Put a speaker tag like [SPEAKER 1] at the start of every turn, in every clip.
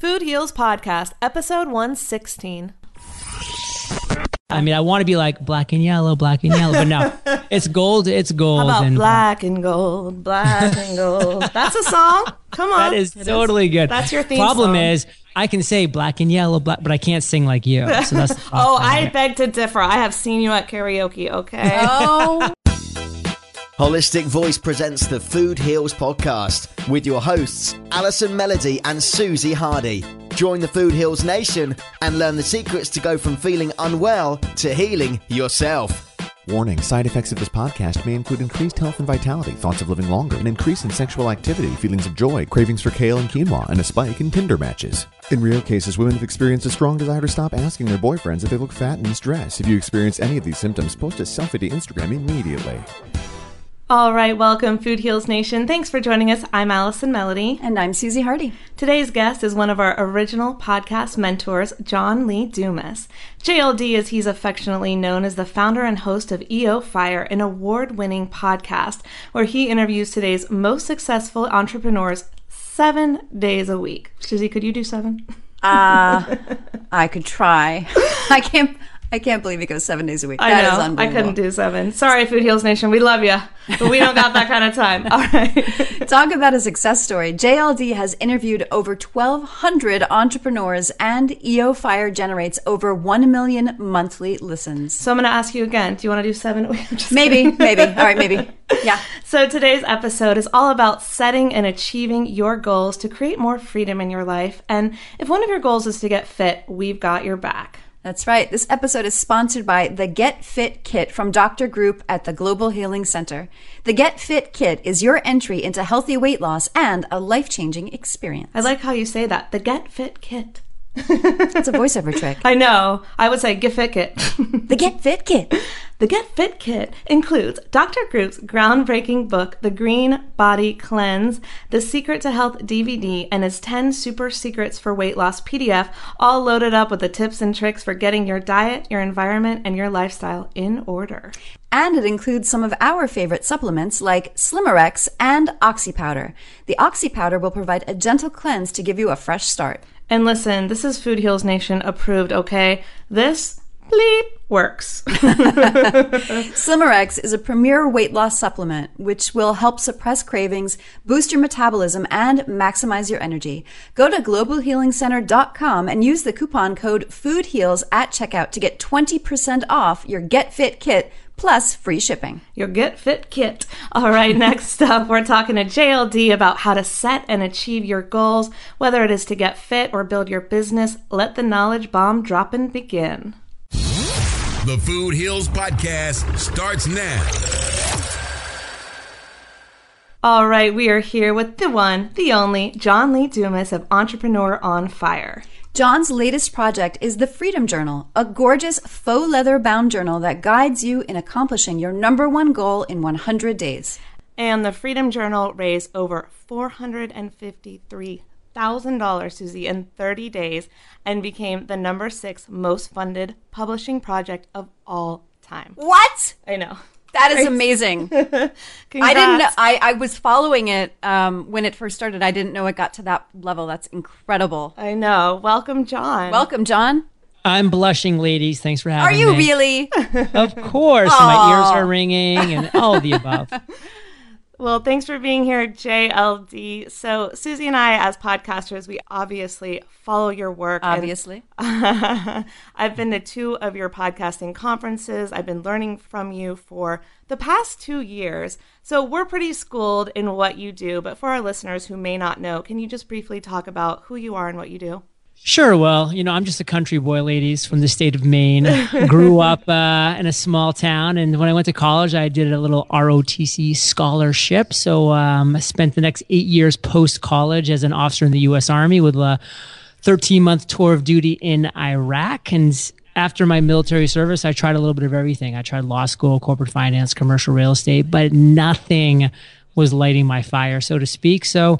[SPEAKER 1] Food Heals Podcast, episode 116.
[SPEAKER 2] I mean, I want to be like black and yellow, black and yellow, but no, it's gold. It's gold.
[SPEAKER 1] How about
[SPEAKER 2] and
[SPEAKER 1] black and gold, black and gold? That's a song. Come on.
[SPEAKER 2] That is totally good.
[SPEAKER 1] That's your theme
[SPEAKER 2] Problem
[SPEAKER 1] song.
[SPEAKER 2] is, I can say black and yellow, black, but I can't sing like you. So that's
[SPEAKER 1] Oh. I beg to differ. I have seen you at karaoke, okay?
[SPEAKER 3] Oh,
[SPEAKER 4] Holistic Voice presents the Food Heals podcast with your hosts, Allison Melody and Susie Hardy. Join the Food Heals Nation and learn the secrets to go from feeling unwell to healing yourself.
[SPEAKER 5] Warning side effects of this podcast may include increased health and vitality, thoughts of living longer, an increase in sexual activity, feelings of joy, cravings for kale and quinoa, and a spike in Tinder matches. In rare cases, women have experienced a strong desire to stop asking their boyfriends if they look fat and in stress. If you experience any of these symptoms, post a selfie to Instagram immediately.
[SPEAKER 1] All right, welcome, Food Heals Nation. Thanks for joining us. I'm Allison Melody.
[SPEAKER 3] and I'm Susie Hardy.
[SPEAKER 1] Today's guest is one of our original podcast mentors, John Lee Dumas. JLD, as he's affectionately known, is the founder and host of EO Fire, an award winning podcast where he interviews today's most successful entrepreneurs seven days a week. Susie, could you do seven?
[SPEAKER 3] Uh, I could try. I can't. I can't believe it goes seven days a week.
[SPEAKER 1] I
[SPEAKER 3] That is
[SPEAKER 1] know. I couldn't do seven. Sorry, Food Heals Nation. We love you, but we don't got that kind of time. All right.
[SPEAKER 3] Talk about a success story. JLD has interviewed over 1,200 entrepreneurs, and EO Fire generates over 1 million monthly listens.
[SPEAKER 1] So I'm going to ask you again. Do you want to do seven?
[SPEAKER 3] Maybe, maybe. All right, maybe. Yeah.
[SPEAKER 1] So today's episode is all about setting and achieving your goals to create more freedom in your life. And if one of your goals is to get fit, we've got your back.
[SPEAKER 3] That's right. This episode is sponsored by the Get Fit Kit from Dr. Group at the Global Healing Center. The Get Fit Kit is your entry into healthy weight loss and a life changing experience.
[SPEAKER 1] I like how you say that. The Get Fit Kit.
[SPEAKER 3] It's a voiceover trick.
[SPEAKER 1] I know. I would say Get Fit Kit.
[SPEAKER 3] The Get Fit Kit.
[SPEAKER 1] The Get Fit Kit includes Dr. Group's groundbreaking book, The Green Body Cleanse, The Secret to Health DVD, and his 10 Super Secrets for Weight Loss PDF, all loaded up with the tips and tricks for getting your diet, your environment, and your lifestyle in order.
[SPEAKER 3] And it includes some of our favorite supplements like Slimerex and Oxy Powder. The Oxy Powder will provide a gentle cleanse to give you a fresh start.
[SPEAKER 1] And listen, this is Food Heals Nation approved, okay? This bleep works.
[SPEAKER 3] Slimerex is a premier weight loss supplement which will help suppress cravings, boost your metabolism, and maximize your energy. Go to globalhealingcenter.com and use the coupon code FOODHEALS at checkout to get 20% off your Get Fit kit plus free shipping.
[SPEAKER 1] Your Get Fit Kit. All right, next up, we're talking to JLD about how to set and achieve your goals, whether it is to get fit or build your business. Let the knowledge bomb drop and begin.
[SPEAKER 6] The Food Heals Podcast starts now.
[SPEAKER 1] All right, we are here with the one, the only, John Lee Dumas of Entrepreneur on Fire.
[SPEAKER 3] John's latest project is the Freedom Journal, a gorgeous faux leather bound journal that guides you in accomplishing your number one goal in 100 days.
[SPEAKER 1] And the Freedom Journal raised over $453,000, Susie, in 30 days and became the number six most funded publishing project of all time.
[SPEAKER 3] What?
[SPEAKER 1] I know.
[SPEAKER 3] That is amazing. I didn't know. I, I was following it um, when it first started. I didn't know it got to that level. That's incredible.
[SPEAKER 1] I know. Welcome, John.
[SPEAKER 3] Welcome, John.
[SPEAKER 2] I'm blushing, ladies. Thanks for having me.
[SPEAKER 3] Are you
[SPEAKER 2] me.
[SPEAKER 3] really?
[SPEAKER 2] Of course. my ears are ringing and all of the above.
[SPEAKER 1] Well, thanks for being here, JLD. So, Susie and I, as podcasters, we obviously follow your work. and-
[SPEAKER 3] Obviously.
[SPEAKER 1] I've been to two of your podcasting conferences. I've been learning from you for the past two years. So, we're pretty schooled in what you do. But for our listeners who may not know, can you just briefly talk about who you are and what you do?
[SPEAKER 2] Sure. Well, you know, I'm just a country boy, ladies, from the state of Maine. Grew up uh, in a small town, and when I went to college, I did a little ROTC scholarship. So um, I spent the next eight years post college as an officer in the U.S. Army with a 13 month tour of duty in Iraq. And after my military service, I tried a little bit of everything. I tried law school, corporate finance, commercial real estate, but nothing was lighting my fire, so to speak. So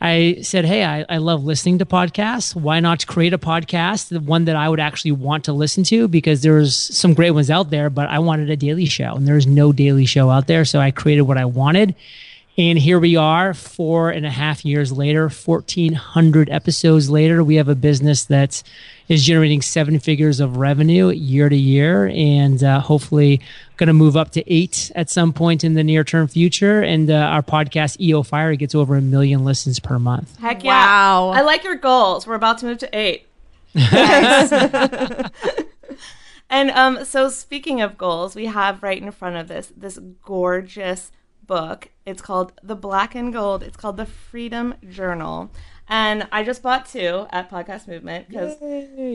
[SPEAKER 2] I said, Hey, I, I love listening to podcasts. Why not create a podcast, the one that I would actually want to listen to? Because there's some great ones out there, but I wanted a daily show and there's no daily show out there. So I created what I wanted. And here we are, four and a half years later, 1,400 episodes later. We have a business that is generating seven figures of revenue year to year and uh, hopefully going to move up to eight at some point in the near term future. And uh, our podcast, EO Fire, gets over a million listens per month.
[SPEAKER 1] Heck yeah.
[SPEAKER 3] Wow.
[SPEAKER 1] I like your goals. We're about to move to eight. and um, so speaking of goals, we have right in front of this this gorgeous book. It's called The Black and Gold. It's called The Freedom Journal. And I just bought two at Podcast Movement because,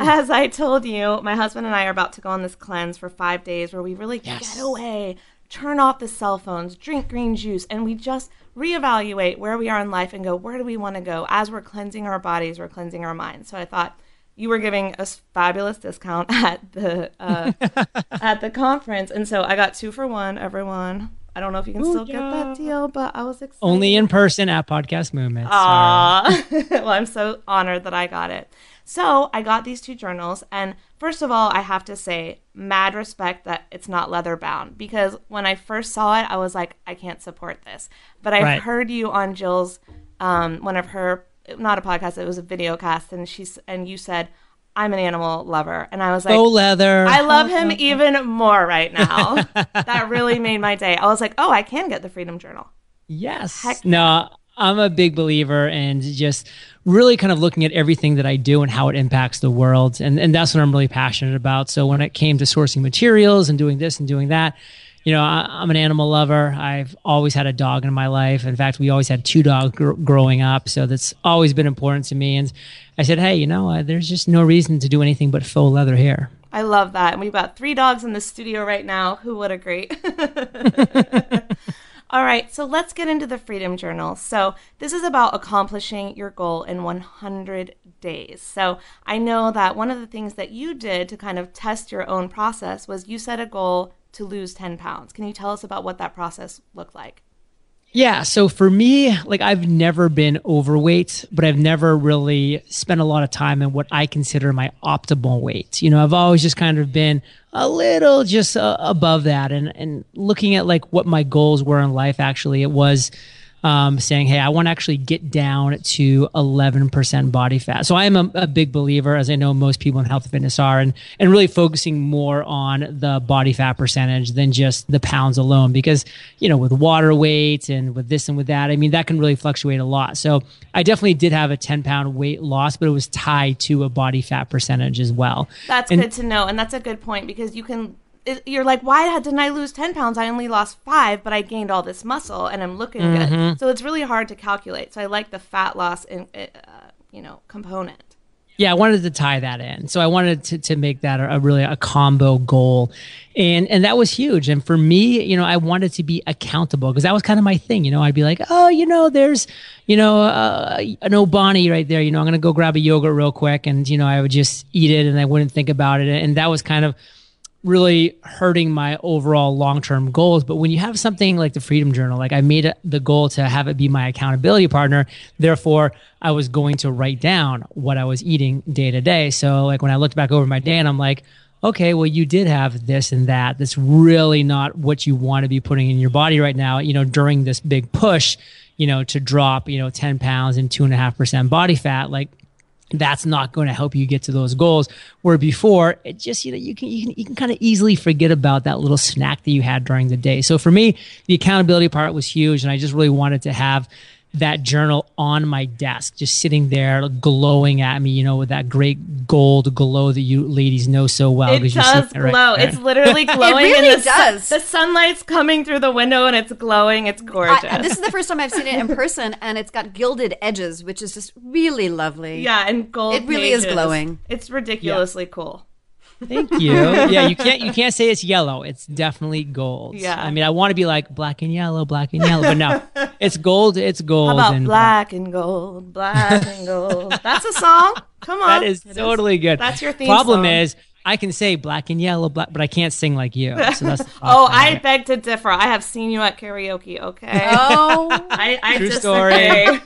[SPEAKER 1] as I told you, my husband and I are about to go on this cleanse for five days where we really
[SPEAKER 2] Yes.
[SPEAKER 1] get away, turn off the cell phones, drink green juice, and we just reevaluate where we are in life and go, where do we want to go? As we're cleansing our bodies, we're cleansing our minds. So I thought you were giving a fabulous discount at the uh, at the conference, and so I got two for one. Everyone, I don't know if you can still get that deal, but I was excited.
[SPEAKER 2] Only in person at Podcast Movement. Sorry.
[SPEAKER 1] Aw. well, I'm so honored that I got it. So I got these two journals, and first of all, I have to say, mad respect that it's not leather bound because when I first saw it, I was like, I can't support this. But I
[SPEAKER 2] Right.
[SPEAKER 1] heard you on Jill's um, one of her not a podcast, it was a video cast, and she's and you said, I'm an animal lover, and I was like,
[SPEAKER 2] Faux leather.
[SPEAKER 1] I love him even more right now. that really made my day. I was like, oh, I can get the Freedom Journal.
[SPEAKER 2] Yes.
[SPEAKER 1] Heck
[SPEAKER 2] no, I'm a big believer and just really kind of looking at everything that I do and how it impacts the world. And, and that's what I'm really passionate about. So when it came to sourcing materials and doing this and doing that, you know, I, I'm an animal lover. I've always had a dog in my life. In fact, we always had two dogs gr- growing up. So that's always been important to me. And I said, hey, you know, uh, there's just no reason to do anything but faux leather here.
[SPEAKER 1] I love that. And we've got three dogs in the studio right now. Who would agree? All right, so let's get into the Freedom Journal. So, this is about accomplishing your goal in 100 days. So, I know that one of the things that you did to kind of test your own process was you set a goal to lose 10 pounds. Can you tell us about what that process looked like?
[SPEAKER 2] Yeah. So for me, like I've never been overweight, but I've never really spent a lot of time in what I consider my optimal weight. You know, I've always just kind of been a little just uh, above that and, and looking at like what my goals were in life. Actually, it was, um, saying, Hey, I want to actually get down to 11% body fat. So I am a, a big believer, as I know most people in health and fitness are, and, and really focusing more on the body fat percentage than just the pounds alone. Because, you know, with water weight and with this and with that, I mean, that can really fluctuate a lot. So I definitely did have a 10 pound weight loss, but it was tied to a body fat percentage as well.
[SPEAKER 1] That's
[SPEAKER 2] And-
[SPEAKER 1] good to know. And that's a good point because you can, it, you're like, why didn't I lose 10 pounds? I only lost five, but I gained all this muscle and I'm looking
[SPEAKER 2] Mm-hmm.
[SPEAKER 1] good. So it's really hard to calculate. So I like the fat loss, in, uh, you know, component.
[SPEAKER 2] Yeah, I wanted to tie that in. So I wanted to, to make that a, a really a combo goal. And and that was huge. And for me, you know, I wanted to be accountable because that was kind of my thing. You know, I'd be like, oh, you know, there's, you know, uh, an Chobani right there. You know, I'm going to go grab a yogurt real quick. And, you know, I would just eat it and I wouldn't think about it. And that was kind of really hurting my overall long-term goals but when you have something like the freedom journal like i made the goal to have it be my accountability partner therefore i was going to write down what i was eating day to day. So like when i looked back over my day and i'm like okay well you did have this and that. That's really not what you want to be putting in your body right now. You know during this big push you know to drop you know 10 pounds and two and a half percent body fat like that's not going to help you get to those goals. Where before, it just you know you can you can you can kind of easily forget about that little snack that you had during the day. So for me, the accountability part was huge, and I just really wanted to have that journal on my desk, just sitting there glowing at me, you know, with that great gold glow that you ladies know so well.
[SPEAKER 1] It
[SPEAKER 2] 'cause you
[SPEAKER 1] does
[SPEAKER 2] sit there right
[SPEAKER 1] glow. It's literally glowing.
[SPEAKER 3] it really
[SPEAKER 1] and the sun-
[SPEAKER 3] does.
[SPEAKER 1] the sunlight's coming through the window and it's glowing. It's gorgeous.
[SPEAKER 3] I, this is the first time I've seen it in person, and it's got gilded edges, which is just really lovely.
[SPEAKER 1] yeah, and gold.
[SPEAKER 3] It really is glowing.
[SPEAKER 1] It's ridiculously cool.
[SPEAKER 2] Thank you. yeah, you can't you can't say it's yellow. It's definitely gold.
[SPEAKER 1] Yeah.
[SPEAKER 2] I mean, I want to be like black and yellow, black and yellow, but no, it's gold. It's gold.
[SPEAKER 1] How about
[SPEAKER 2] and
[SPEAKER 1] black and gold, black and gold? That's a song. Come on.
[SPEAKER 2] That is
[SPEAKER 1] It
[SPEAKER 2] totally good.
[SPEAKER 1] That's your theme
[SPEAKER 2] Problem
[SPEAKER 1] song.
[SPEAKER 2] is, I can say black and yellow, black, but I can't sing like you. So that's
[SPEAKER 1] Oh. I beg to differ. I have seen you at karaoke. Okay.
[SPEAKER 3] Oh,
[SPEAKER 1] I, I
[SPEAKER 2] True
[SPEAKER 1] disagree.
[SPEAKER 2] story.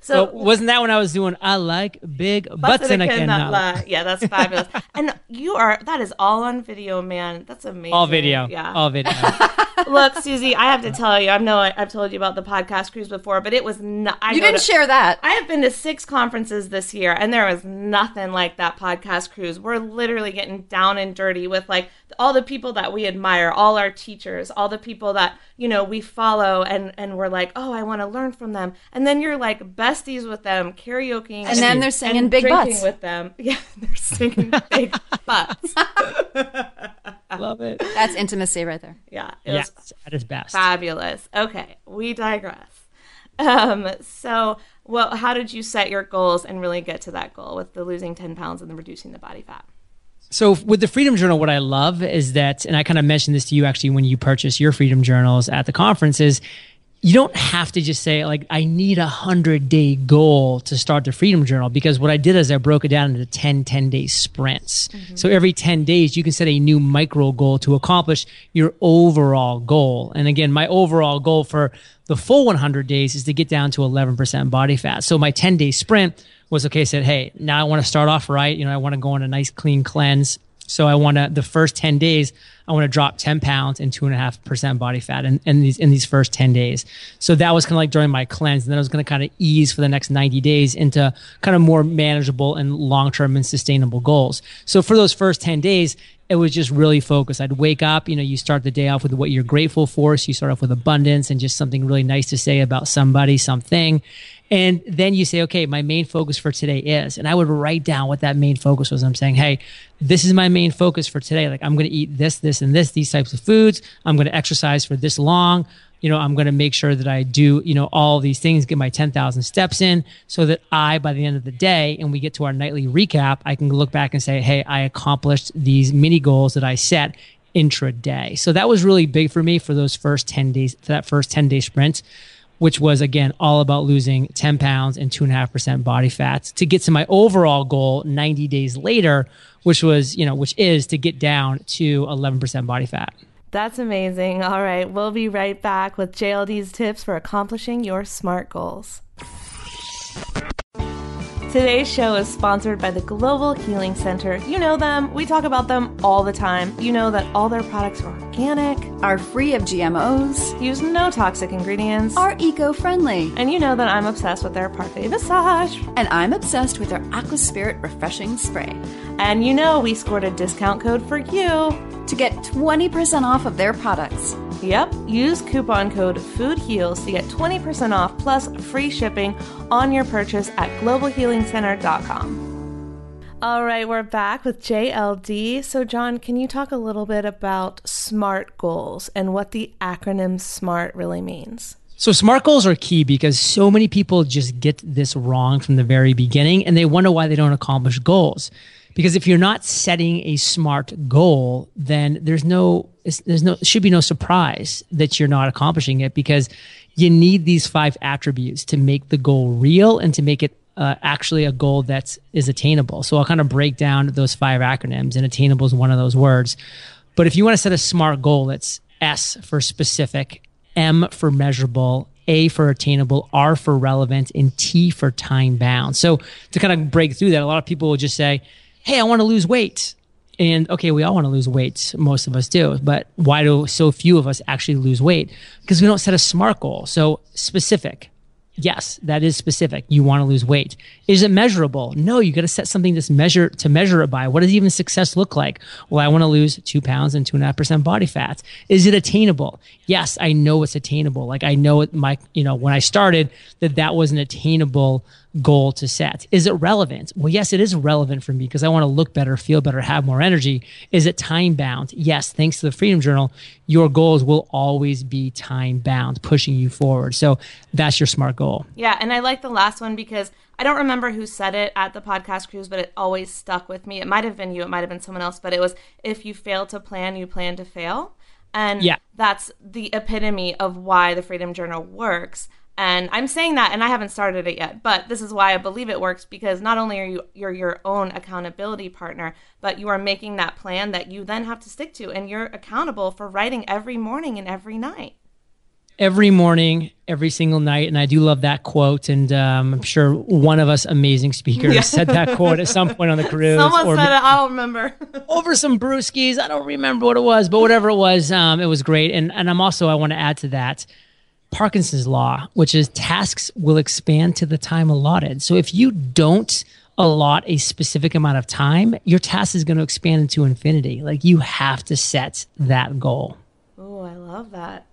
[SPEAKER 2] So, wasn't that when I was doing I like big butts and I cannot lie.
[SPEAKER 1] Yeah, that's fabulous. and you are that is all on video, man. That's amazing.
[SPEAKER 2] All video.
[SPEAKER 1] Yeah.
[SPEAKER 2] All video.
[SPEAKER 1] Look, Susie, I have to tell you, I know I, have told you about the podcast cruise before, but it was not. I
[SPEAKER 3] You didn't
[SPEAKER 1] to-
[SPEAKER 3] share that.
[SPEAKER 1] I have been to six conferences this year, and there was nothing like that podcast cruise. We're literally getting down and dirty with like all the people that we admire, all our teachers, all the people that you know we follow, and and we're like, oh, I want to learn from them. And then you're like besties with them, karaokeing,
[SPEAKER 3] And then they're singing
[SPEAKER 1] and
[SPEAKER 3] Big
[SPEAKER 1] drinking
[SPEAKER 3] Butts.
[SPEAKER 1] with them. Yeah, they're singing big butts.
[SPEAKER 2] Love it.
[SPEAKER 3] That's intimacy right there.
[SPEAKER 1] Yeah, it was
[SPEAKER 2] Yes, at its best.
[SPEAKER 1] Fabulous. Okay, we digress. Um, so, well, how did you set your goals and really get to that goal with the losing 10 pounds and the reducing the body fat?
[SPEAKER 2] So with the Freedom Journal, what I love is that, and I kind of mentioned this to you actually when you purchase your Freedom Journals at the conference, is you don't have to just say like I need a hundred day goal to start the Freedom Journal because what I did is I broke it down into 10 10 day sprints. Mm-hmm. So every 10 days you can set a new micro goal to accomplish your overall goal. And again, my overall goal for the full 100 days is to get down to 11% body fat. So my 10 day sprint was okay. I said, hey, now I want to start off right. You know, I want to go on a nice clean cleanse. So I want to the first ten days, I want to drop ten pounds and two and a half percent body fat in, in these in these first ten days. So that was kind of like during my cleanse, and then I was going to kind of ease for the next ninety days into kind of more manageable and long term and sustainable goals. So for those first ten days, it was just really focused. I'd wake up, you know, you start the day off with what you're grateful for. So you start off with abundance and just something really nice to say about somebody, something. And then you say, okay, my main focus for today is, and I would write down what that main focus was. I'm saying, hey, this is my main focus for today. Like I'm going to eat this, this, and this, these types of foods. I'm going to exercise for this long. You know, I'm going to make sure that I do, you know, all these things, get my 10,000 steps in so that I, by the end of the day, and we get to our nightly recap, I can look back and say, hey, I accomplished these mini goals that I set intraday. So that was really big for me for those first 10 days, for that first 10 day sprint which was again all about losing 10 pounds and 2.5% body fat to get to my overall goal 90 days later, which was, you know, which is to get down to 11% body fat.
[SPEAKER 1] That's amazing. All right, we'll be right back with JLD's tips for accomplishing your SMART goals. Today's show is sponsored by the Global Healing Center. You know them, we talk about them all the time. You know that all their products are organic,
[SPEAKER 3] Are free of GMOs,
[SPEAKER 1] use no toxic ingredients,
[SPEAKER 3] are eco friendly.
[SPEAKER 1] and you know that I'm obsessed with their parfait massage.
[SPEAKER 3] And I'm obsessed with their Aqua Spirit Refreshing Spray.
[SPEAKER 1] And you know we scored a discount code for you.
[SPEAKER 3] To get 20% off of their products,
[SPEAKER 1] Yep, use coupon code FOODHEALS to get 20% off plus free shipping on your purchase at globalhealingcenter.com. All right, we're back with JLD. So, John, can you talk a little bit about SMART goals and what the acronym SMART really means?
[SPEAKER 2] So SMART goals are key because so many people just get this wrong from the very beginning and they wonder why they don't accomplish goals. Because if you're not setting a SMART goal, then there's no there's no should be no surprise that you're not accomplishing it because you need these five attributes to make the goal real and to make it uh, actually a goal that is is attainable. So I'll kind of break down those five acronyms, and attainable is one of those words. But if you want to set a SMART goal, it's S for specific, M for measurable, A for attainable, R for relevant, and T for time bound. So to kind of break through that, a lot of people will just say, Hey, I want to lose weight. And okay, we all want to lose weight. Most of us do. But why do so few of us actually lose weight? Because we don't set a SMART goal. So specific. Yes, that is specific. You want to lose weight. Is it measurable? No, you got to set something that's measure to measure it by. What does even success look like? Well, I want to lose two pounds and two and a half percent body fat. Is it attainable? Yes, I know it's attainable. Like I know it, my, you know, when I started that that was an attainable goal to set. Is it relevant? Well, yes, it is relevant for me because I want to look better, feel better, have more energy. Is it time bound? Yes, thanks to the Freedom Journal, your goals will always be time bound, pushing you forward. So that's your smart goal.
[SPEAKER 1] Yeah, and I like the last one because I don't remember who said it at the podcast cruise, but it always stuck with me. It might have been you, it might have been someone else, but it was if you fail to plan, you plan to fail. And
[SPEAKER 2] Yeah.
[SPEAKER 1] that's the epitome of why the Freedom Journal works. And I'm saying that, and I haven't started it yet, but this is why I believe it works because not only are you you're your own accountability partner, but you are making that plan that you then have to stick to, and you're accountable for writing every morning and every night.
[SPEAKER 2] every morning, every single night. And I do love that quote. And um, I'm sure one of us amazing speakers said that quote at some point on the cruise.
[SPEAKER 1] Someone
[SPEAKER 2] or
[SPEAKER 1] said it. I don't remember.
[SPEAKER 2] over some brewskis. I don't remember what it was, but whatever it was, um, it was great. And and I'm also I want to add to that Parkinson's law, which is tasks will expand to the time allotted. So if you don't allot a specific amount of time, your task is going to expand into infinity. Like you have to set that goal.
[SPEAKER 1] oh, I love that.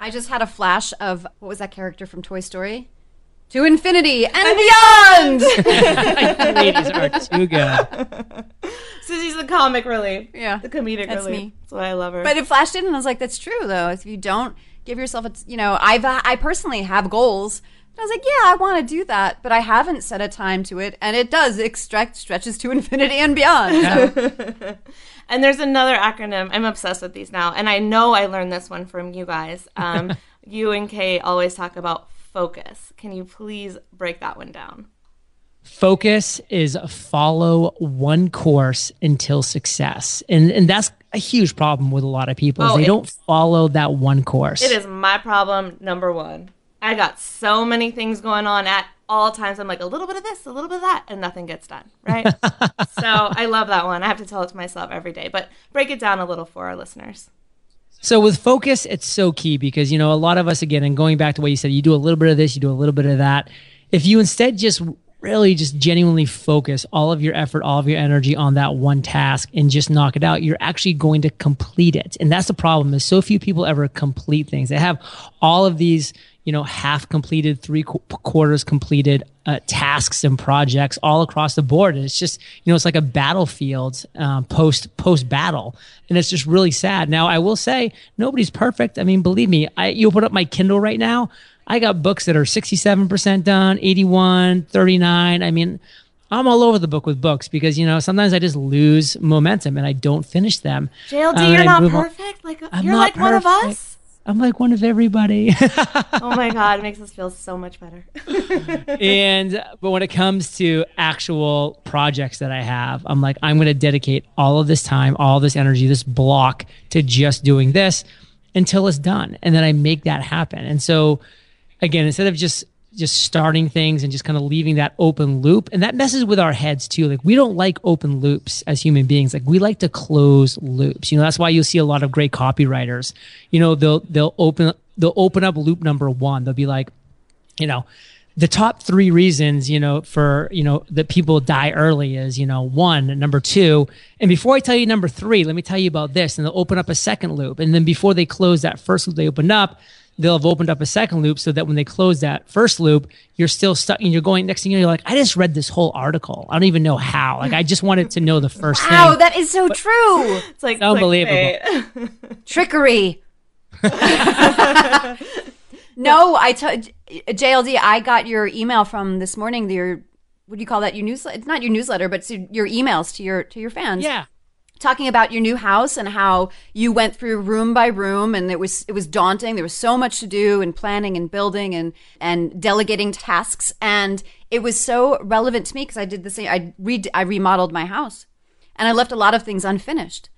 [SPEAKER 3] I just had a flash of what was that character from Toy Story? To infinity and beyond.
[SPEAKER 2] Ladies are too good.
[SPEAKER 1] Susie's the comic relief.
[SPEAKER 3] Yeah,
[SPEAKER 1] The comedic
[SPEAKER 3] that's
[SPEAKER 1] relief.
[SPEAKER 3] me.
[SPEAKER 1] That's why I love her.
[SPEAKER 3] But it flashed in, and I was like, "That's true, though. If you don't give yourself, a, you know, I've I personally have goals. And I was like, yeah, I want to do that, but I haven't set a time to it, and it does extract stretches to infinity and beyond. So,
[SPEAKER 1] And there's another acronym. I'm obsessed with these now. And I know I learned this one from you guys. Um, you and Kate always talk about focus. Can you please break that one down?
[SPEAKER 2] Focus is follow one course until success. And and that's a huge problem with a lot of people. is
[SPEAKER 1] Oh,
[SPEAKER 2] they don't follow that one course.
[SPEAKER 1] It is my problem number one. I got so many things going on at all times. I'm like a little bit of this, a little bit of that, and nothing gets done. Right. so I love that one. I have to tell it to myself every day. But break it down a little for our listeners.
[SPEAKER 2] So with focus, it's so key because you know a lot of us again, and going back to what you said, you do a little bit of this, you do a little bit of that. If you instead just really just genuinely focus all of your effort, all of your energy on that one task and just knock it out, you're actually going to complete it. And that's the problem is so few people ever complete things. They have all of these, you know, half completed, three qu- quarters completed uh, tasks and projects all across the board. And it's just, you know, it's like a battlefield um, post post battle, and it's just really sad. Now, I will say nobody's perfect. I mean, believe me, I you open up my Kindle right now. I got books that are 67% done, 81, 39. I mean, I'm all over the book with books because, you know, sometimes I just lose momentum and I don't finish them.
[SPEAKER 1] JLD,
[SPEAKER 2] Um,
[SPEAKER 1] you're
[SPEAKER 2] I
[SPEAKER 1] not
[SPEAKER 2] move on.
[SPEAKER 1] perfect. Like
[SPEAKER 2] I'm
[SPEAKER 1] you're like one of us.
[SPEAKER 2] I'm like one of everybody.
[SPEAKER 1] Oh my god, it makes us feel so much better.
[SPEAKER 2] and but when it comes to actual projects that I have, I'm like, I'm going to dedicate all of this time, all this energy, this block to just doing this until it's done, and then I make that happen. And so, again, instead of just just starting things and just kind of leaving that open loop, and that messes with our heads too. Like we don't like open loops as human beings. Like we like to close loops. You know, that's why you'll see a lot of great copywriters. You know, they'll they'll open they'll open up loop number one. They'll be like, you know, the top three reasons, you know, for, you know, that people die early is, you know, one, number two. And before I tell you number three, let me tell you about this. And they'll open up a second loop. And then before they close that first loop they opened up, they'll have opened up a second loop so that when they close that first loop, you're still stuck and you're going next thing you know, you're like, I just read this whole article. I don't even know how. Like I just wanted to know the first
[SPEAKER 3] wow,
[SPEAKER 2] thing.
[SPEAKER 3] that is so true.
[SPEAKER 1] It's like
[SPEAKER 2] Unbelievable.
[SPEAKER 1] clickbait.
[SPEAKER 3] Trickery. no, I t- JLD. I got your email from this morning. Your what do you call that? Your newsletter? It's not your newsletter, but your emails to your to your fans.
[SPEAKER 2] yeah.
[SPEAKER 3] Talking about your new house and how you went through room by room and it was it was daunting. There was so much to do and planning and building and and delegating tasks. And it was so relevant to me because I did the same I re I remodeled my house and I left a lot of things unfinished.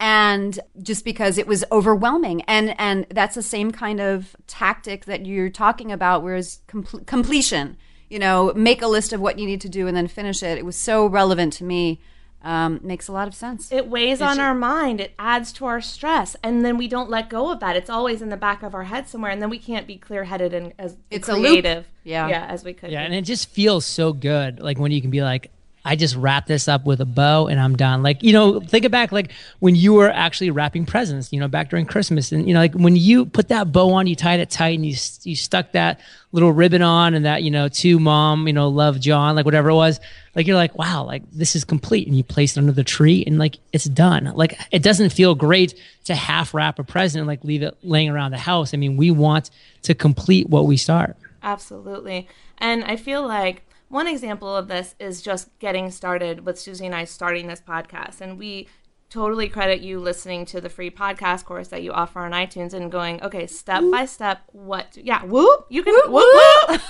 [SPEAKER 3] And just because it was overwhelming. And and that's the same kind of tactic that you're talking about whereas compl- completion you know make a list of what you need to do and then finish it. It was so relevant to me um, makes a lot of sense
[SPEAKER 1] It weighs on our mind. It adds to our stress, and then we don't let go of that. It's always in the back of our head somewhere, and then we can't be clear headed and as
[SPEAKER 3] It's a loop.
[SPEAKER 1] creative.
[SPEAKER 3] Yeah.
[SPEAKER 1] yeah, as we could.
[SPEAKER 2] Yeah,
[SPEAKER 1] be.
[SPEAKER 2] and it just feels so good. Like when you can be like, I just wrap this up with a bow and I'm done. Like, you know, think back like when you were actually wrapping presents, you know, back during Christmas. And, you know, like when you put that bow on, you tied it tight and you, you stuck that little ribbon on and that, you know, to mom, you know, love John, like whatever it was. Like you're like, wow, like this is complete. And you place it under the tree and like it's done. Like it doesn't feel great to half wrap a present and like leave it laying around the house. I mean, we want to complete what we start.
[SPEAKER 1] Absolutely. And I feel like one example of this is just getting started with Susie and I starting this podcast. And we totally credit you listening to the free podcast course that you offer on iTunes and going, okay, step by step, what, do, yeah, whoop, you can, whoop, whoop.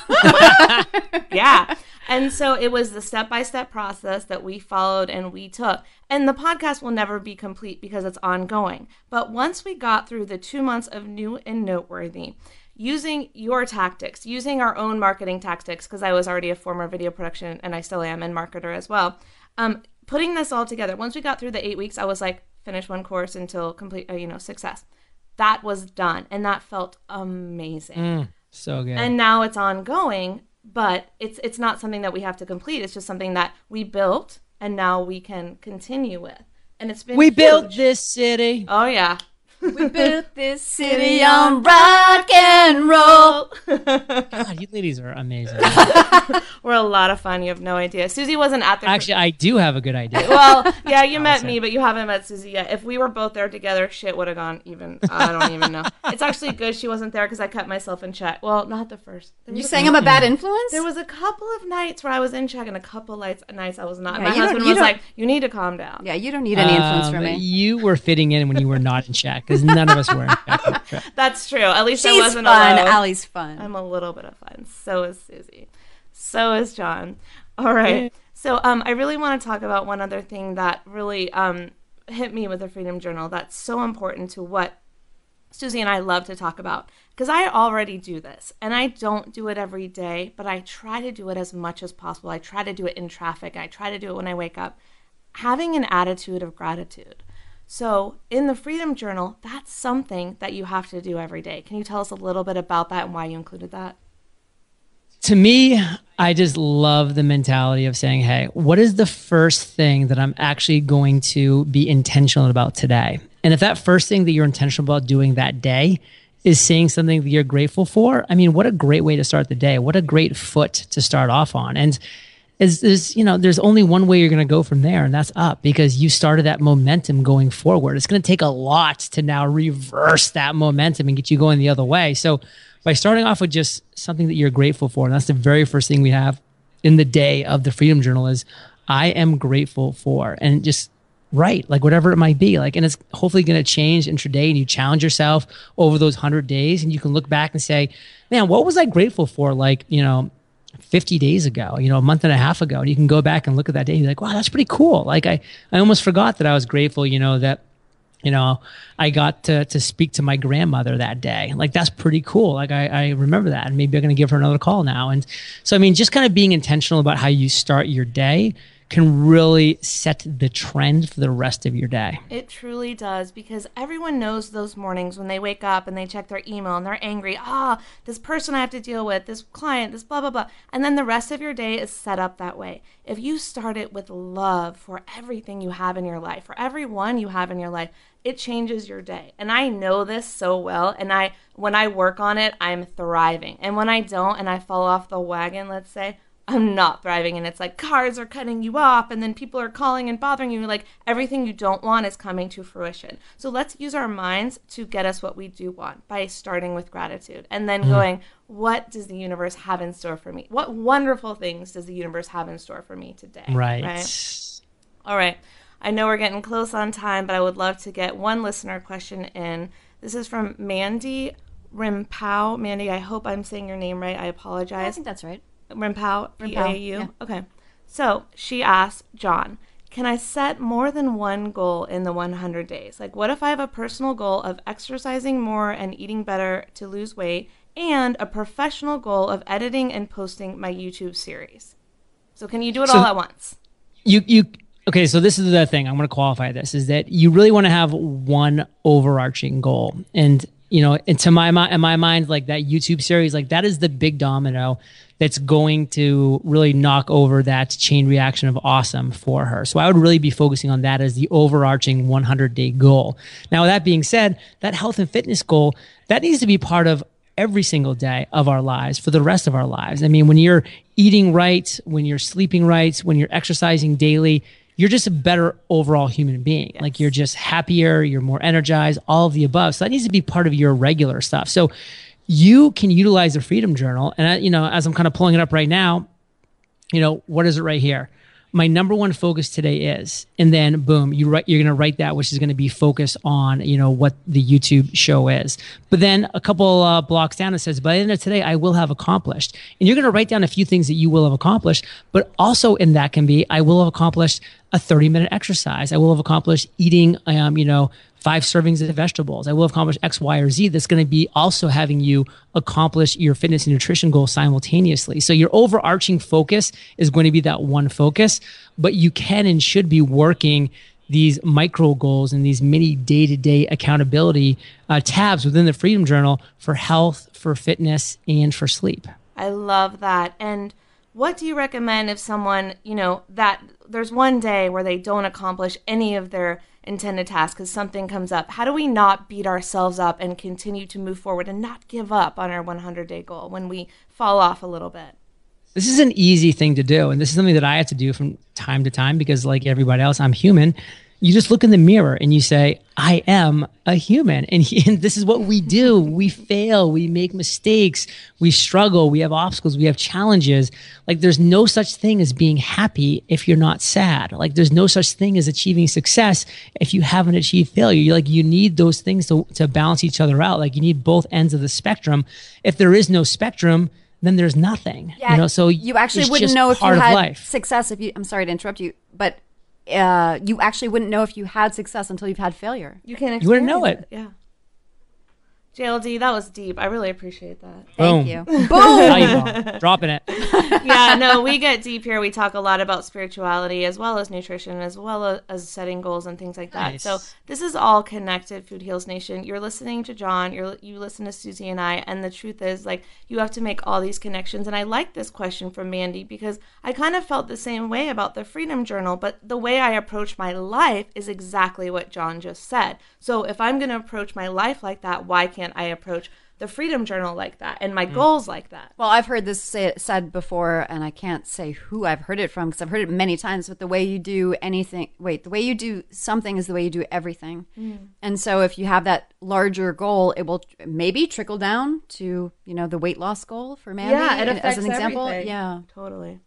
[SPEAKER 1] yeah. And so it was the step by step process that we followed and we took. And the podcast will never be complete because it's ongoing. But once we got through the two months of new and noteworthy, using your tactics, using our own marketing tactics, because I was already a former video production and I still am and marketer as well. Um, putting this all together. Once we got through the eight weeks, I was like, finish one course until complete, uh, you know, success. That was done, and that felt amazing.
[SPEAKER 2] So good.
[SPEAKER 1] And now it's ongoing, but it's it's not something that we have to complete. It's just something that we built, and now we can continue with. And it's been
[SPEAKER 2] we built this city.
[SPEAKER 1] Oh yeah.
[SPEAKER 3] We built this city on rock and roll.
[SPEAKER 2] God, you ladies are amazing.
[SPEAKER 1] We're a lot of fun. You have no idea. Susie wasn't at the
[SPEAKER 2] Actually, I do have a good idea.
[SPEAKER 1] well, yeah, you met me, but you haven't met Susie yet. If we were both there together, shit would have gone even. I don't even know. It's actually good she wasn't there because I kept myself in check. Well, not the first.
[SPEAKER 3] You
[SPEAKER 1] was a
[SPEAKER 3] saying I'm a bad influence?
[SPEAKER 1] There was a couple of nights where I was in check and a couple lights nights I was not.
[SPEAKER 3] Yeah,
[SPEAKER 1] My
[SPEAKER 3] you
[SPEAKER 1] husband was like, "You need to calm down."
[SPEAKER 3] yeah, you don't need any influence
[SPEAKER 2] Um,
[SPEAKER 3] from me.
[SPEAKER 2] You were fitting in when you were not in check because none of us were in check.
[SPEAKER 1] That's true. At least I wasn't
[SPEAKER 3] fun.
[SPEAKER 1] alone.
[SPEAKER 3] Allie's fun.
[SPEAKER 1] I'm a little bit of fun. So is Susie. So is John. All right. So um, I really want to talk about one other thing that really um, hit me with the Freedom Journal. That's so important to what Susie and I love to talk about because I already do this and I don't do it every day, but I try to do it as much as possible. I try to do it in traffic. I try to do it when I wake up. Having an attitude of gratitude. So, in the Freedom Journal, that's something that you have to do every day. Can you tell us a little bit about that and why you included that?
[SPEAKER 2] To me, I just love the mentality of saying, hey, what is the first thing that I'm actually going to be intentional about today? And if that first thing that you're intentional about doing that day is saying something that you're grateful for, I mean, what a great way to start the day. What a great foot to start off on. And is is you know there's only one way you're going to go from there and that's up because you started that momentum going forward. It's going to take a lot to now reverse that momentum and get you going the other way. So by starting off with just something that you're grateful for and that's the very first thing we have in the day of the freedom journal is i am grateful for and just right like whatever it might be like and it's hopefully going to change intraday and you challenge yourself over those 100 days and you can look back and say man what was i grateful for? Like you know 50 days ago, you know, a month and a half ago. And you can go back and look at that day and be like, wow, that's pretty cool. Like I, I almost forgot that I was grateful, you know, that, you know, I got to, to speak to my grandmother that day. Like that's pretty cool. Like I, I remember that and maybe I'm going to give her another call now. And so, I mean, just kind of being intentional about how you start your day can really set the trend for the rest of your day.
[SPEAKER 1] It truly does because everyone knows those mornings when they wake up and they check their email and they're angry. Ah, this person I have to deal with, this client, this blah, blah, blah. And then the rest of your day is set up that way. If you start it with love for everything you have in your life, for everyone you have in your life, it changes your day. And I know this so well. And I, when I work on it, I'm thriving. And when I don't and I fall off the wagon, let's say, I'm not thriving and it's like cars are cutting you off and then people are calling and bothering you like everything you don't want is coming to fruition. So let's use our minds to get us what we do want by starting with gratitude and then mm-hmm. going what does the universe have in store for me? What wonderful things does the universe have in store for me today?
[SPEAKER 2] Right.
[SPEAKER 1] All right. I know we're getting close on time, but I would love to get one listener question in. This is from Mandy Rimpau. Mandy, I hope I'm saying your name right. I apologize.
[SPEAKER 3] I think that's right.
[SPEAKER 1] Rimpau, P
[SPEAKER 3] Rimpau,
[SPEAKER 1] A U.
[SPEAKER 3] yeah.
[SPEAKER 1] Okay. So she asked John, can I set more than one goal in the 100 days? Like, what if I have a personal goal of exercising more and eating better to lose weight, and a professional goal of editing and posting my YouTube series? So, can you do it
[SPEAKER 2] So-
[SPEAKER 1] all at once?
[SPEAKER 2] you you okay so this is the thing i'm going to qualify this is that you really want to have one overarching goal and you know and to my mind in my mind like that youtube series like that is the big domino that's going to really knock over that chain reaction of awesome for her so i would really be focusing on that as the overarching 100 day goal now that being said that health and fitness goal that needs to be part of every single day of our lives for the rest of our lives. I mean, when you're eating right, when you're sleeping right, when you're exercising daily, you're just a better overall human being. Like you're just happier, you're more energized, all of the above. So that needs to be part of your regular stuff. So you can utilize the Freedom Journal. And, I, you know, as I'm kind of pulling it up right now, you know, what is it right here? My number one focus today is, and then boom, you write, you're going to write that, which is going to be focused on, you know, what the YouTube show is. But then a couple uh, blocks down, it says, by the end of today, I will have accomplished. And you're going to write down a few things that you will have accomplished, but also in that can be, I will have accomplished a 30 minute exercise. I will have accomplished eating, um, you know, five servings of vegetables. I will accomplish X, Y, or Z. That's going to be also having you accomplish your fitness and nutrition goals simultaneously. So your overarching focus is going to be that one focus, but you can and should be working these micro goals and these mini day to day accountability uh, tabs within the Freedom Journal for health, for fitness, and for sleep.
[SPEAKER 1] I love that. And what do you recommend if someone, you know, that there's one day where they don't accomplish any of their intended tasks because something comes up? How do we not beat ourselves up and continue to move forward and not give up on our 100 day goal when we fall off a little bit?
[SPEAKER 2] This is an easy thing to do. And this is something that I have to do from time to time because, like everybody else, I'm human you just look in the mirror and you say, I am a human. And, he, and, this is what we do. We fail, we make mistakes, we struggle, we have obstacles, we have challenges. Like, there's no such thing as being happy if you're not sad. Like, there's no such thing as achieving success if you haven't achieved failure. You're like, you need those things to, to balance each other out. Like, you need both ends of the spectrum. If there is no spectrum, then there's nothing.
[SPEAKER 3] Yeah,
[SPEAKER 2] you know, so
[SPEAKER 3] you actually wouldn't know if you had success if you. I'm sorry to interrupt you, but uh, you actually wouldn't know if you had success until you've had failure.
[SPEAKER 1] You can't.
[SPEAKER 2] You wouldn't know it.
[SPEAKER 1] it. Yeah. JLD, that was deep. I really appreciate that.
[SPEAKER 3] Thank you.
[SPEAKER 2] Boom. Dropping it.
[SPEAKER 1] yeah, no, we get deep here. We talk a lot about spirituality as well as nutrition, as well as setting goals and things like that. Nice. So this is all connected, Food Heals Nation. You're listening to John. You're you listen to Susie and I, and the truth is, like, you have to make all these connections. And I like this question from Mandy because I kind of felt the same way about the Freedom Journal, but the way I approach my life is exactly what John just said. So if I'm going to approach my life like that, why can't can't I approach the Freedom Journal like that and my mm. goals like that?
[SPEAKER 3] Well, I've heard this say, said before, and I can't say who I've heard it from because I've heard it many times. But the way you do anything, wait, the way you do something is the way you do everything. Mm. And so, if you have that larger goal, it will maybe trickle down to you know the weight loss goal for Mandy.
[SPEAKER 1] Yeah, it affects
[SPEAKER 3] as an example.
[SPEAKER 1] Everything.
[SPEAKER 3] Yeah,
[SPEAKER 1] totally.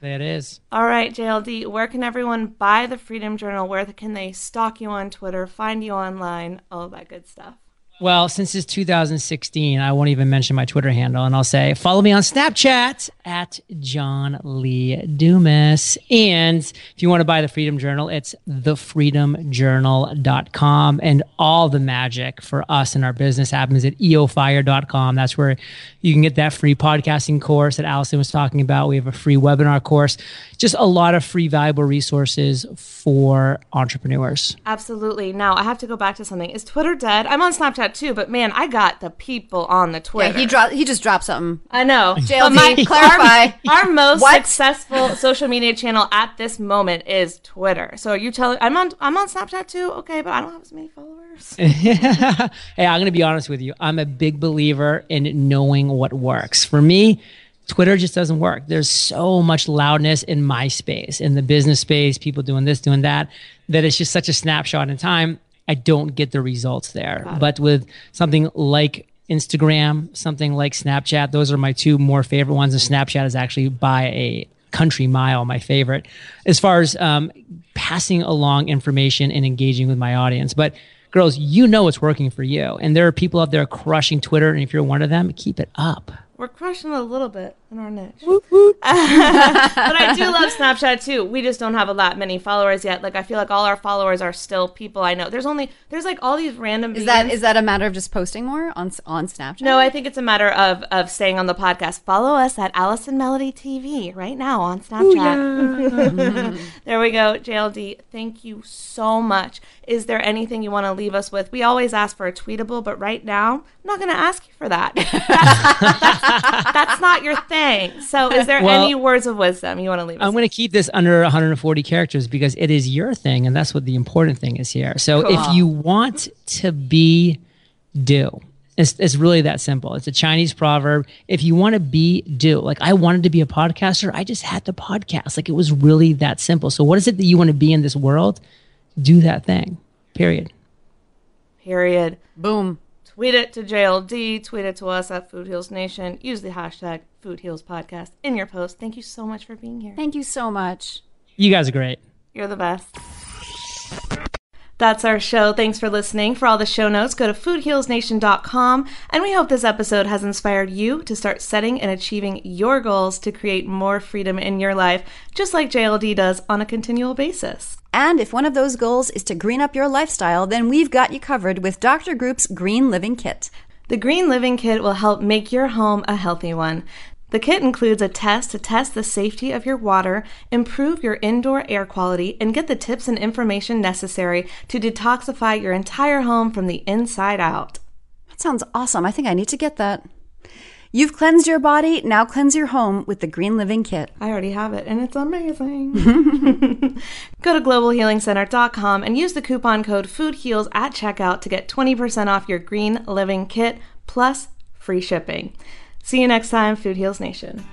[SPEAKER 2] There it is.
[SPEAKER 1] All right, JLD, where can everyone buy the Freedom Journal? Where can they stalk you on Twitter, find you online, all that good stuff?
[SPEAKER 2] Well, since it's 2016, I won't even mention my Twitter handle, and I'll say follow me on Snapchat at John Lee Dumas. And if you want to buy the Freedom Journal, it's thefreedomjournal.com. And all the magic for us and our business happens at eofire.com. That's where you can get that free podcasting course that Allison was talking about. We have a free webinar course, just a lot of free, valuable resources for entrepreneurs.
[SPEAKER 1] Absolutely. Now, I have to go back to something. Is Twitter dead? I'm on Snapchat too, but man, I got the people on the Twitter.
[SPEAKER 3] Yeah, he dropped. He just dropped something.
[SPEAKER 1] I know.
[SPEAKER 3] JLD, my, clarify.
[SPEAKER 1] Our, our most what? successful social media channel at this moment is Twitter. So are you telling? I'm on. I'm on Snapchat too. Okay, but I don't have as many followers.
[SPEAKER 2] hey, I'm going to be honest with you. I'm a big believer in knowing what works. For me, Twitter just doesn't work. There's so much loudness in my space, in the business space, people doing this, doing that, that it's just such a snapshot in time. I don't get the results there. But with something like Instagram, something like Snapchat, those are my two more favorite ones. And Snapchat is actually by a country mile my favorite as far as um, passing along information and engaging with my audience. But girls, you know it's working for you. And there are people out there crushing Twitter. And if you're one of them, keep it up.
[SPEAKER 1] We're crushing a little bit in our niche. Whoop, whoop. but I do love Snapchat too. We just don't have a lot many followers yet. Like I feel like all our followers are still people I know. There's only there's like all these random.
[SPEAKER 3] Is that is that a matter of just posting more on on Snapchat?
[SPEAKER 1] No, I think it's a matter of of staying on the podcast. Follow us at Allison Melody TV right now on Snapchat. Yeah. there we go, JLD. Thank you so much. Is there anything you want to leave us with? We always ask for a tweetable, but right now I'm not going to ask you for that. That's, that's, that's not your thing. So, is there well, any words of wisdom you want to leave?
[SPEAKER 2] I'm going to keep this under 140 characters because it is your thing, and that's what the important thing is here. So, cool. if you want to be, do. It's, it's really that simple. It's a Chinese proverb. If you want to be, do. Like I wanted to be a podcaster, I just had to podcast. Like it was really that simple. So, what is it that you want to be in this world? Do that thing. Period.
[SPEAKER 1] Period.
[SPEAKER 3] Boom.
[SPEAKER 1] Tweet it to JLD, tweet it to us at Food Heals Nation. Use the hashtag Food Heals Podcast in your post. Thank you so much for being here.
[SPEAKER 3] Thank you so much.
[SPEAKER 2] You guys are great.
[SPEAKER 1] You're the best. That's our show. Thanks for listening. For all the show notes, go to foodhealsnation.com. And we hope this episode has inspired you to start setting and achieving your goals to create more freedom in your life, just like JLD does on a continual basis.
[SPEAKER 3] And if one of those goals is to green up your lifestyle, then we've got you covered with Dr. Group's Green Living Kit.
[SPEAKER 1] The Green Living Kit will help make your home a healthy one. The kit includes a test to test the safety of your water, improve your indoor air quality, and get the tips and information necessary to detoxify your entire home from the inside out.
[SPEAKER 3] That sounds awesome. I think I need to get that. You've cleansed your body, now cleanse your home with the Green Living Kit.
[SPEAKER 1] I already have it, and it's amazing. Go to globalhealingcenter.com and use the coupon code FOODHEALS at checkout to get 20% off your Green Living Kit plus free shipping. See you next time, Food Heals Nation.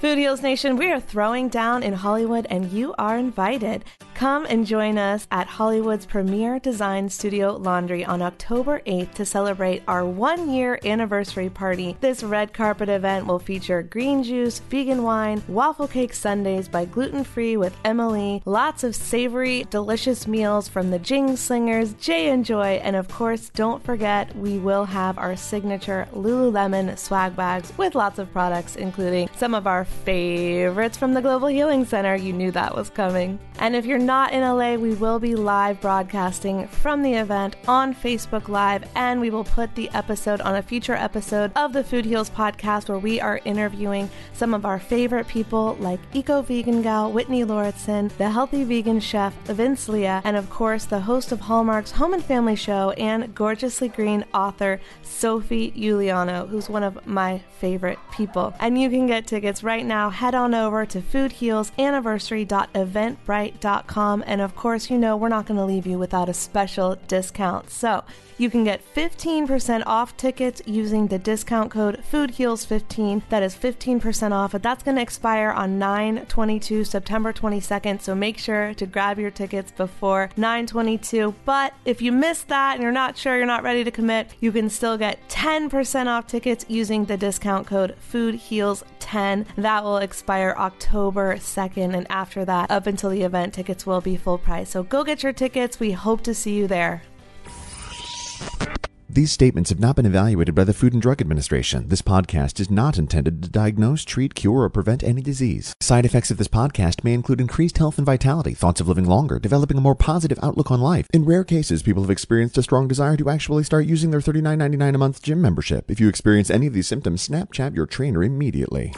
[SPEAKER 1] Food Heals Nation, we are throwing down in Hollywood and you are invited. Come and join us at Hollywood's premier design studio Laundry on October 8th to celebrate our one year anniversary party. This red carpet event will feature green juice, vegan wine, waffle cake sundaes by Gluten Free with Emily, lots of savory, delicious meals from the Jing Slingers, Jay and Joy, and of course, don't forget we will have our signature Lululemon swag bags with lots of products, including some of our favorites from the Global Healing Center. You knew that was coming. And if you're not in LA, we will be live broadcasting from the event on Facebook Live, and we will put the episode on a future episode of the Food Heals podcast where we are interviewing some of our favorite people like Eco Vegan Gal Whitney Lauritsen, the Healthy Vegan Chef Vince Leah, and of course the host of Hallmark's Home and Family Show and Gorgeously Green author Sophie Uliano, who's one of my favorite people. And you can get tickets right now. Head on over to foodhealsanniversary.eventbrite.com. And of course, you know we're not going to leave you without a special discount. So you can get 15% off tickets using the discount code FoodHeals15. That is 15% off, but that's going to expire on 922 September 22nd. So make sure to grab your tickets before 922. But if you missed that and you're not sure, you're not ready to commit, you can still get 10% off tickets using the discount code FoodHeals10. That will expire October 2nd. And after that, up until the event, tickets will be full price. So go get your tickets. We hope to see you there.
[SPEAKER 5] These statements have not been evaluated by the Food and Drug Administration. This podcast is not intended to diagnose, treat, cure, or prevent any disease. Side effects of this podcast may include increased health and vitality, thoughts of living longer, developing a more positive outlook on life. In rare cases, people have experienced a strong desire to actually start using their $39.99 a month gym membership. If you experience any of these symptoms, Snapchat your trainer immediately.